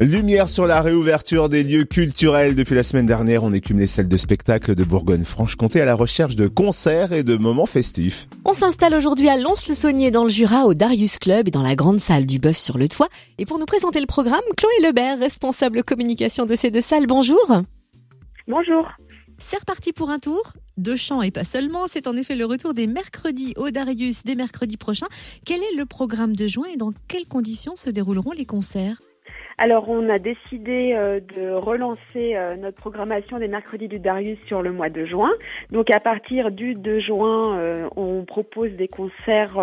Lumière sur la réouverture des lieux culturels. Depuis la semaine dernière, on écume les salles de spectacle de Bourgogne-Franche-Comté à la recherche de concerts et de moments festifs. On s'installe aujourd'hui à Lons-le-Saunier dans le Jura au Darius Club et dans la grande salle du Bœuf sur le toit. Et pour nous présenter le programme, Chloé Lebert, responsable communication de ces deux salles, bonjour. Bonjour. C'est reparti pour un tour. Deux chants et pas seulement. C'est en effet le retour des mercredis au Darius dès mercredi prochain. Quel est le programme de juin et dans quelles conditions se dérouleront les concerts? Alors, on a décidé euh, de relancer euh, notre programmation des mercredis du Darius sur le mois de juin. Donc, à partir du 2 juin, euh, on propose des concerts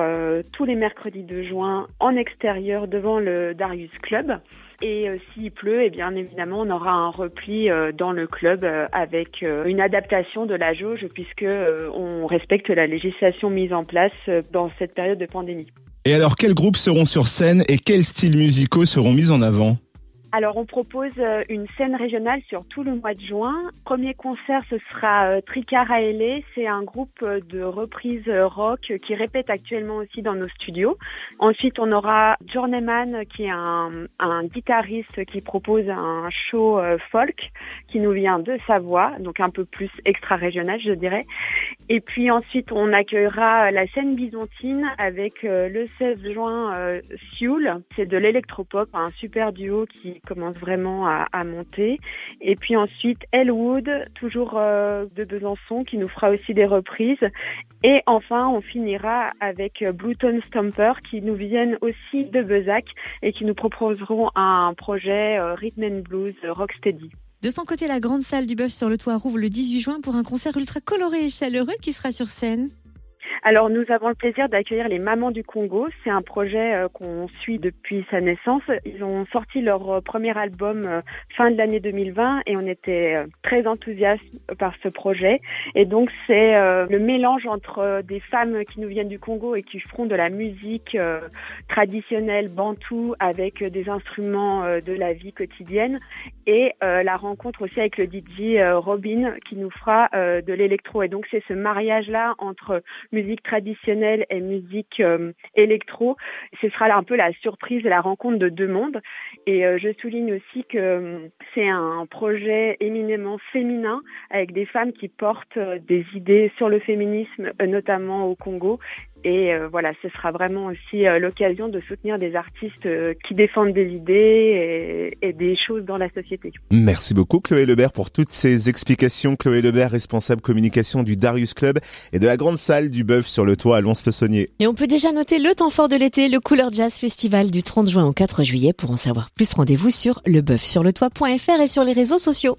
tous les mercredis de juin en extérieur devant le Darius Club. Et s'il pleut, eh bien évidemment, on aura un repli dans le club avec une adaptation de la jauge puisque on respecte la législation mise en place dans cette période de pandémie. Et alors, quels groupes seront sur scène et quels styles musicaux seront mis en avant? Alors on propose euh, une scène régionale sur tout le mois de juin. Premier concert, ce sera euh, Tricard Aélé. C'est un groupe euh, de reprises rock qui répète actuellement aussi dans nos studios. Ensuite, on aura Journeyman qui est un, un guitariste qui propose un show folk qui nous vient de Savoie, donc un peu plus extra-régional, je dirais. Et puis ensuite, on accueillera la scène byzantine avec le 16 juin Sioul. C'est de l'électropop, un super duo qui commence vraiment à, monter. Et puis ensuite, Elwood, toujours euh, de Besançon, qui nous fera aussi des reprises. Et enfin, on finira avec Blueton Stomper, qui nous viennent aussi de Bezac et qui nous proposeront un projet euh, Rhythm and Blues Rocksteady. De son côté, la grande salle du Bœuf sur le toit rouvre le 18 juin pour un concert ultra coloré et chaleureux qui sera sur scène. Alors nous avons le plaisir d'accueillir les Mamans du Congo. C'est un projet euh, qu'on suit depuis sa naissance. Ils ont sorti leur euh, premier album euh, fin de l'année 2020 et on était très enthousiastes par ce projet. Et donc c'est le mélange entre des femmes qui nous viennent du Congo et qui feront de la musique traditionnelle bantou avec des instruments de la vie quotidienne et la rencontre aussi avec le DJ Robin qui nous fera de l'électro. Et donc c'est ce mariage là entre musique traditionnelle et musique euh, électro. Ce sera un peu la surprise et la rencontre de deux mondes. Et euh, je souligne aussi que euh, c'est un projet éminemment féminin avec des femmes qui portent des idées sur le féminisme, notamment au Congo, et euh, voilà, ce sera vraiment aussi euh, l'occasion de soutenir des artistes euh, qui défendent des idées et, et, des choses dans la société. Merci beaucoup Chloé Lebert pour toutes ces explications. Chloé Lebert, responsable communication du Darius Club et de la grande salle du Bœuf sur le toit à Lons-le-Saunier. Et on peut déjà noter le temps fort de l'été, le Couleur Jazz Festival du 30 juin au 4 juillet. Pour en savoir plus, rendez-vous sur lebeufsurletoit.fr et sur les réseaux sociaux.